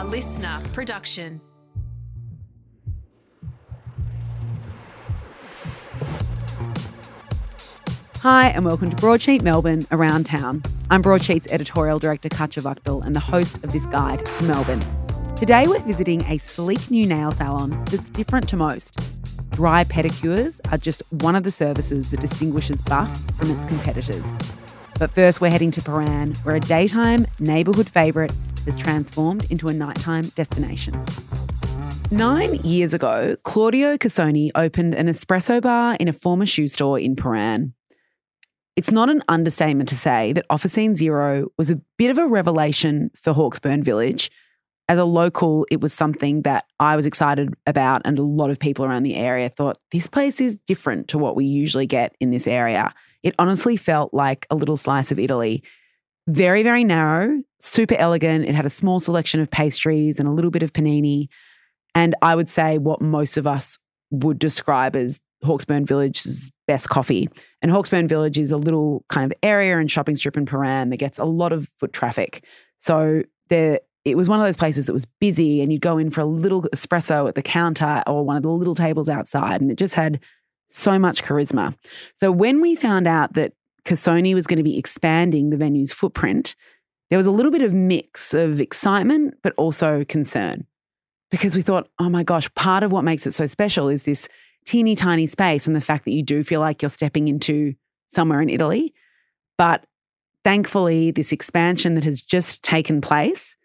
A LiSTNR production. Hi, and welcome to Broadsheet Melbourne Around Town. I'm Broadsheet's editorial director, Katya Wachtel, and the host of this guide to Melbourne. Today, we're visiting a sleek new nail salon that's different to most. Dry pedicures are just one of the services that distinguishes Buff from its competitors. But first, we're heading to Prahran, where a daytime neighbourhood favourite has transformed into a nighttime destination. Nine years ago, Claudio Casoni opened an espresso bar in a former shoe store in Prahran. It's not an understatement to say that Officine Zero was a bit of a revelation for Hawksburn Village. As a local, it was something that I was excited about, and a lot of people around the area thought this place is different to what we usually get in this area. It honestly felt like a little slice of Italy. Very, very narrow, super elegant. It had a small selection of pastries and a little bit of panini. And I would say what most of us would describe as Hawksburn Village's best coffee. And Hawksburn Village is a little kind of area and shopping strip in Prahran that gets a lot of foot traffic. So there, it was one of those places that was busy, and you'd go in for a little espresso at the counter or one of the little tables outside, and it just had so much charisma. So when we found out that Casoni was going to be expanding the venue's footprint, there was a little bit of mix of excitement, but also concern. Because we thought, oh my gosh, part of what makes it so special is this teeny tiny space and the fact that you do feel like you're stepping into somewhere in Italy. But thankfully, this expansion that has just taken place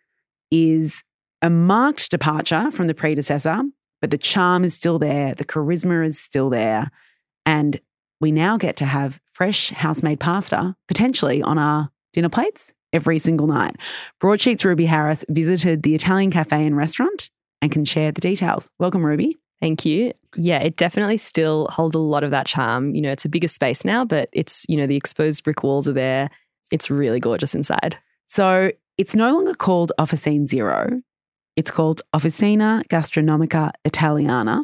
is a marked departure from the predecessor, but the charm is still there, the charisma is still there. And we now get to have fresh house made pasta potentially on our dinner plates every single night. Broadsheet's Ruby Harris visited the Italian cafe and restaurant and can share the details. Welcome, Ruby. Thank you. Yeah, it definitely still holds a lot of that charm. You know, it's a bigger space now, but it's, you know, the exposed brick walls are there. It's really gorgeous inside. So it's no longer called Officine Zero. It's called Officina Gastronomica Italiana.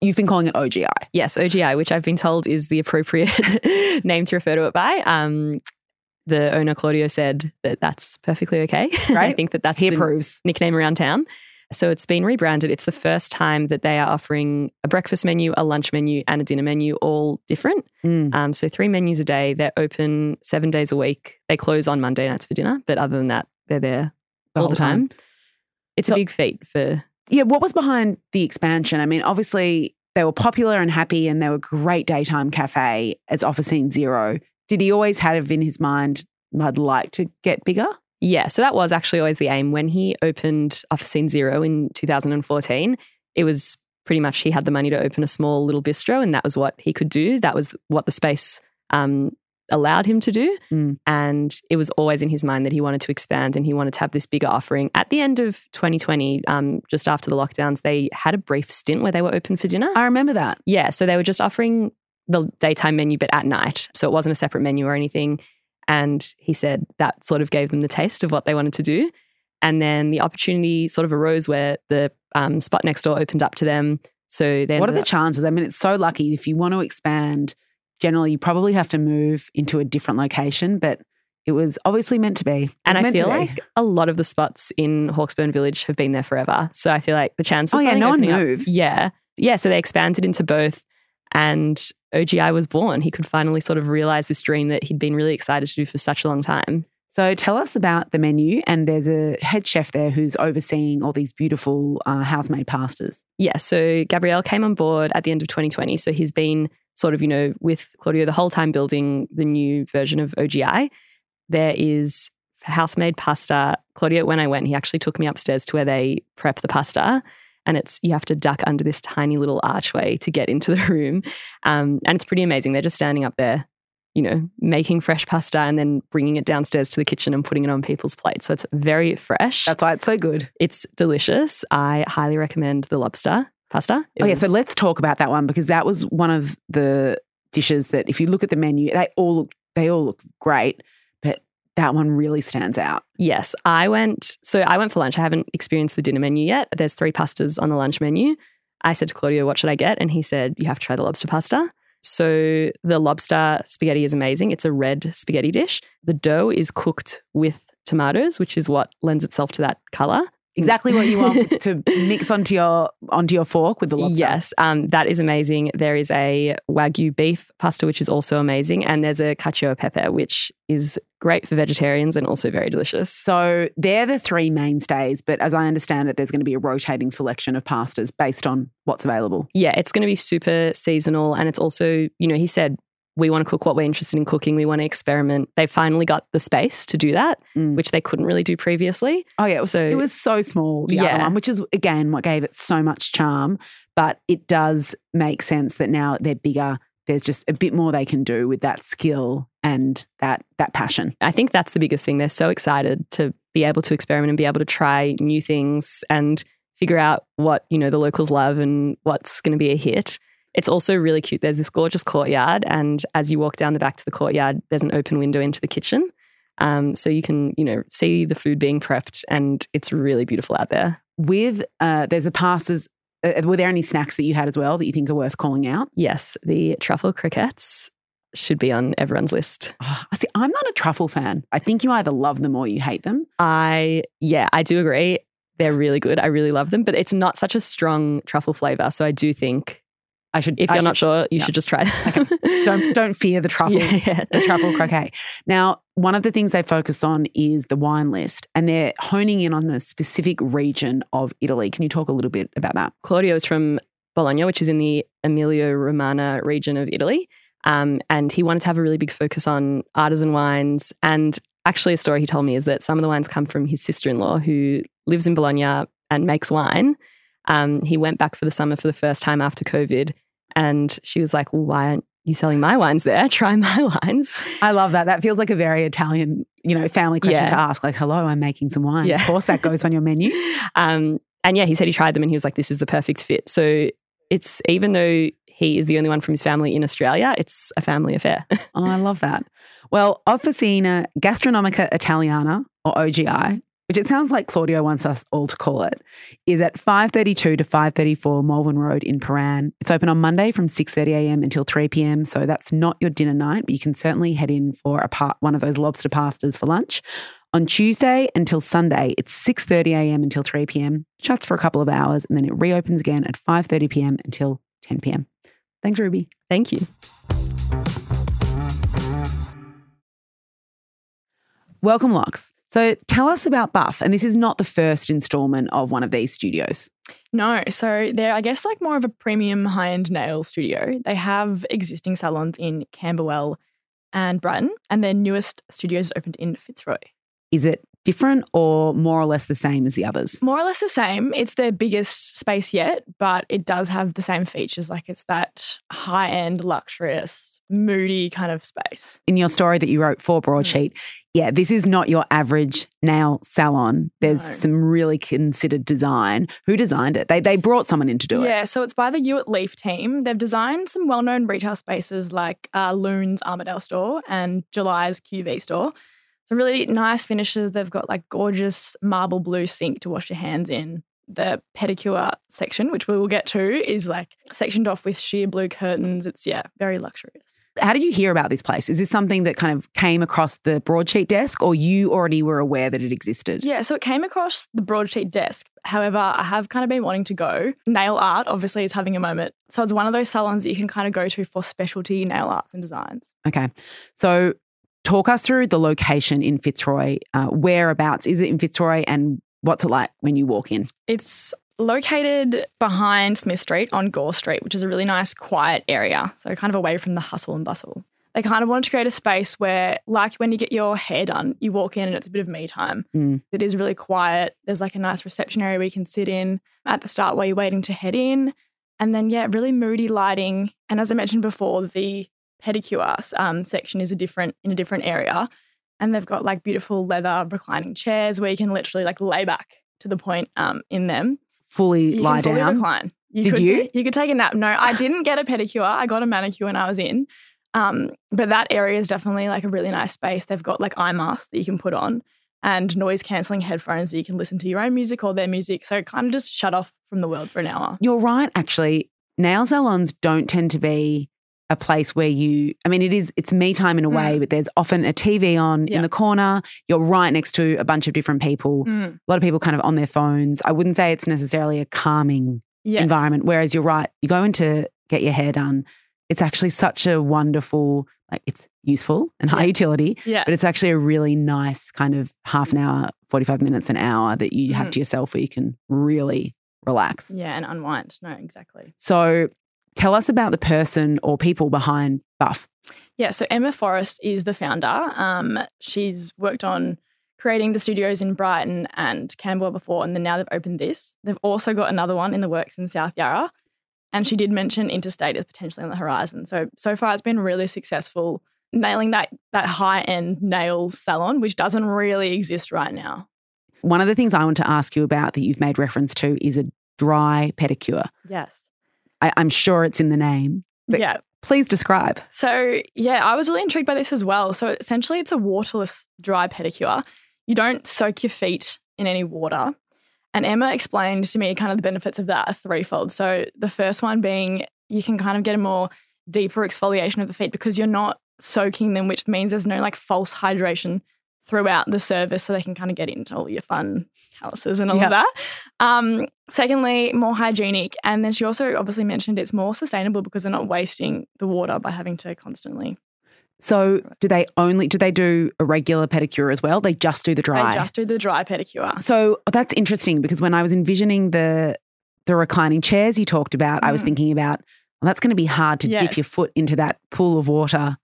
You've been calling it OGI. Yes, OGI, which I've been told is the appropriate name to refer to it by. Um, the owner Claudio said that that's perfectly okay. Right? I think that that's He the approves. nickname around town. So it's been rebranded. It's the first time that they are offering a breakfast menu, a lunch menu, and a dinner menu, all different. Mm. Um, so three menus a day. They're open seven days a week. They close on Monday nights for dinner, but other than that, they're there The all the time. time. It's So- a big feat for Yeah, what was behind the expansion? I mean, obviously they were popular and happy and they were great daytime cafe as Officine Zero. Did he always have in his mind, I'd like to get bigger? Yeah, so that was actually always the aim. When he opened Officine Zero in 2014, it was pretty much he had the money to open a small little bistro, and that was what he could do. That was what the space um, allowed him to do. Mm. And it was always in his mind that he wanted to expand and he wanted to have this bigger offering. At the end of 2020, um, just after the lockdowns, they had a brief stint where they were open for dinner. I remember that. Yeah, so they were just offering the daytime menu, but at night. So it wasn't a separate menu or anything. And he said that sort of gave them the taste of what they wanted to do. And then the opportunity sort of arose where the um, spot next door opened up to them. So they What are the up- chances? I mean, it's so lucky. If you want to expand, generally you probably have to move into a different location, but it was obviously meant to be. And I feel like a lot of the spots in Hawksburn Village have been there forever. So I feel like the chance of Oh, yeah, no one opening up- moves. yeah. Yeah. So they expanded into both. And OGI was born. He could finally sort of realize this dream that he'd been really excited to do for such a long time. So tell us about the menu. And there's a head chef there who's overseeing all these beautiful uh, house-made pastas. Yeah, so Gabrielle came on board at the end of 2020. So he's been sort of, you know, with Claudio the whole time building the new version of OGI. There is house made pasta. Claudio, when I went, he actually took me upstairs to where they prep the pasta. And it's you have to duck under this tiny little archway to get into the room. Um, and it's pretty amazing. They're just standing up there, you know, making fresh pasta and then bringing it downstairs to the kitchen and putting it on people's plates. So it's very fresh. That's why it's so good. It's delicious. I highly recommend the lobster pasta. It Oh, yeah. So let's talk about that one because that was one of the dishes that, if you look at the menu, they all look they all look great, but that one really stands out. Yes, I went. So I went for lunch. I haven't experienced the dinner menu yet. There's three pastas on the lunch menu. I said to Claudio, "What should I get?" And he said, "You have to try the lobster pasta." So the lobster spaghetti is amazing. It's a red spaghetti dish. The dough is cooked with tomatoes, which is what lends itself to that color. Exactly what you want to mix onto your onto your fork with the lobster. Yes, um, that is amazing. There is a wagyu beef pasta, which is also amazing, and there's a cacio e pepe, which is great for vegetarians and also very delicious. So they're the three mainstays, but as I understand it, there's going to be a rotating selection of pastas based on what's available. Yeah, it's going to be super seasonal, and it's also, you know, he said we want to cook what we're interested in cooking. We want to experiment. They finally got the space to do that, Mm. which they couldn't really do previously. Oh yeah, it was So- it was so small the other Yeah. one, which is again what gave it so much charm. But it does make sense that now they're bigger. There's just a bit more they can do with that skill and that that passion. I think that's the biggest thing. They're so excited to be able to experiment and be able to try new things and figure out what, you know, the locals love and what's going to be a hit. It's also really cute. There's this gorgeous courtyard, and as you walk down the back to the courtyard, there's an open window into the kitchen. Um, so you can, you know, see the food being prepped, and it's really beautiful out there. With uh, there's a pastas. Uh, were there any snacks that you had as well that you think are worth calling out? Yes, the truffle croquettes should be on everyone's list. Oh, I see. I'm not a truffle fan. I think you either love them or you hate them. I, yeah, I do agree. They're really good. I really love them, but it's not such a strong truffle flavor. So I do think I should. if I you're should- not sure, you yeah. should just try them. don't don't fear the truffle. Yeah, yeah. the truffle croquet. Now, one of the things they focus on is the wine list, and they're honing in on a specific region of Italy. Can you talk a little bit about that? Claudio is from Bologna, which is in the Emilia Romagna region of Italy. Um, and he wanted to have a really big focus on artisan wines. And actually, a story he told me is that some of the wines come from his sister in law who lives in Bologna and makes wine. Um, he went back for the summer for the first time after COVID. And she was like, well, why aren't you selling my wines there? Try my wines. I love that. That feels like a very Italian, you know, family question Yeah. to ask. Like, hello, I'm making some wine. Yeah. Of course, that goes on your menu. Um, and yeah, he said he tried them and he was like, this is the perfect fit. So it's even though he is the only one from his family in Australia, it's a family affair. Oh, I love that. Well, Officina Gastronomica Italiana, or OGI, which it sounds like Claudio wants us all to call it, is at 532 to 534 Malvern Road in Prahran. It's open on Monday from 6.30am until 3pm, so that's not your dinner night, but you can certainly head in for a part, one of those lobster pastas for lunch. On Tuesday until Sunday, it's 6.30am until 3pm, shuts for a couple of hours, and then it reopens again at 5.30pm until 10pm. Thanks, Ruby. Thank you. Welcome, Locks. So tell us about Buff. And this is not the first installment of one of these studios. No, so they're, I guess, like more of a premium high end nail studio. They have existing salons in Camberwell and Brighton, and their newest studios opened in Fitzroy. Is it different or more or less the same as the others? More or less the same. It's their biggest space yet, but it does have the same features. Like it's that high end, luxurious, moody kind of space. In your story that you wrote for mm. Broadsheet, yeah, this is not your average nail salon. There's No. some really considered design. Who designed it? They they brought someone in to do it. Yeah, so it's by the Hewitt Leaf team. They've designed some well known retail spaces like uh, Loon's Armadale store and July's QV store. So, really nice finishes. They've got like gorgeous marble blue sink to wash your hands in. The pedicure section, which we will get to, is like sectioned off with sheer blue curtains. It's, yeah, very luxurious. How did you hear about this place? Is this something that kind of came across the Broadsheet desk or you already were aware that it existed? Yeah, so it came across the broadsheet desk. However, I have kind of been wanting to go. Nail art, obviously, is having a moment. So it's one of those salons that you can kind of go to for specialty nail arts and designs. Okay. So talk us through the location in Fitzroy. Uh, whereabouts is it in Fitzroy and what's it like when you walk in? It's located behind Smith Street on Gore Street, which is a really nice, quiet area. So, kind of away from the hustle and bustle. They kind of wanted to create a space where, like when you get your hair done, you walk in and it's a bit of me time. Mm. It is really quiet. There's like a nice reception area we can sit in at the start while you're waiting to head in. And then, yeah, really moody lighting. And as I mentioned before, the pedicure um, section is a different in a different area. And they've got like beautiful leather reclining chairs where you can literally like lay back to the point um, in them. Fully You lie fully down. recline. You Did could, you? You could take a nap. No, I didn't get a pedicure. I got a manicure when I was in. Um, but that area is definitely like a really nice space. They've got like eye masks that you can put on and noise cancelling headphones that you can listen to your own music or their music. So kind of just shut off from the world for an hour. You're right, actually. Nail salons don't tend to be a place where you I mean it is it's me time in a way, Mm. but there's often a TV on Yeah. in the corner. You're right next to a bunch of different people. Mm. A lot of people kind of on their phones. I wouldn't say it's necessarily a calming Yes. environment. Whereas you're right, you go in to get your hair done. It's actually such a wonderful, like it's useful and high Yeah. utility, Yeah. but it's actually a really nice kind of half an hour, 45 minutes, an hour that you have Mhm. to yourself where you can really relax. yeah, and unwind. No, exactly. So tell us about the person or people behind Buff. Yeah, so Emma Forrest is the founder. Um, she's worked on creating the studios in Brighton and Camberwell before, and then now they've opened this. They've also got another one in the works in South Yarra. And she did mention interstate is potentially on the horizon. So so far it's been really successful nailing that that high end nail salon, which doesn't really exist right now. One of the things I want to ask you about that you've made reference to is a dry pedicure. Yes. I, I'm sure it's in the name. But- yeah. Please describe. So, yeah, I was really intrigued by this as well. So, essentially, it's a waterless dry pedicure. You don't soak your feet in any water. And Emma explained to me kind of the benefits of that are threefold. So, the first one being you can kind of get a more deeper exfoliation of the feet because you're not soaking them, which means there's no like false hydration throughout the service so they can kind of get into all your fun calluses and all Yeah. of that. Um, secondly, more hygienic. And then she also obviously mentioned it's more sustainable because they're not wasting the water by having to constantly. So, do they only do they do a regular pedicure as well? They just do the dry. They just do the dry pedicure. so that's interesting because when I was envisioning the the reclining chairs you talked about, I was Mm. thinking about well, that's going to be hard to dip your foot into that pool of water.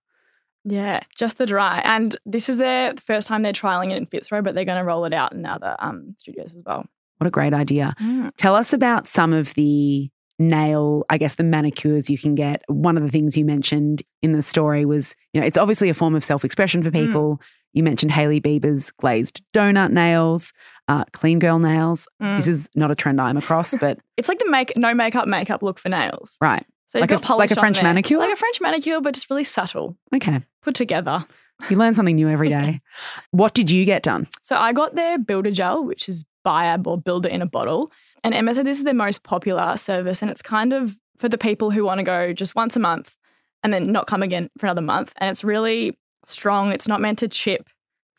Yeah, just the dry. And this is their first time they're trialing it in Fitzroy, but they're going to roll it out in other um, studios as well. What a great idea! Tell us about some of the nail, I guess, the manicures you can get. One of the things you mentioned in the story was, you know, it's obviously a form of self expression for Mm. people. You mentioned Hailey Bieber's glazed donut nails, uh, clean girl nails. Mm. This is not a trend I'm across, but It's like the make no makeup makeup look for nails. right. So Like a- like a French manicure? like a French manicure, but just really subtle, Okay. put together. You learn something new every day. what did you get done? So I got their Builder Gel, which is Biab or Builder in a bottle. And Emma said this is their most popular service. And it's kind of for the people who want to go just once a month and then not come again for another month. And it's really strong. It's not meant to chip.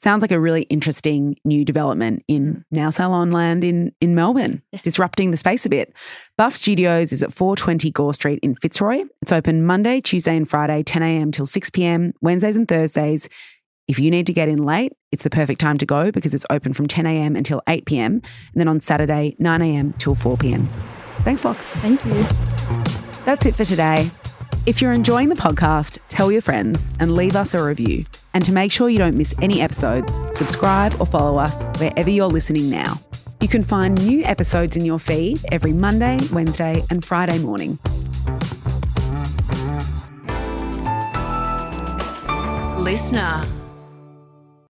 Sounds like a really interesting new development in Now Salon Land in, in Melbourne, Mm. Yeah. disrupting the space a bit. Buff Studios is at 420 Gore Street in Fitzroy. It's open Monday, Tuesday, and Friday, 10 a.m. till 6 p.m., Wednesdays and Thursdays. If you need to get in late, it's the perfect time to go because it's open from 10 a.m. until 8 p.m. And then on Saturday, 9 a.m. till 4 p.m. Thanks, Lox. Thank you. That's it for today. If you're enjoying the podcast, tell your friends and leave us a review. And to make sure you don't miss any episodes, subscribe or follow us wherever you're listening now. You can find new episodes in your feed every Monday, Wednesday, and Friday morning. LiSTNR.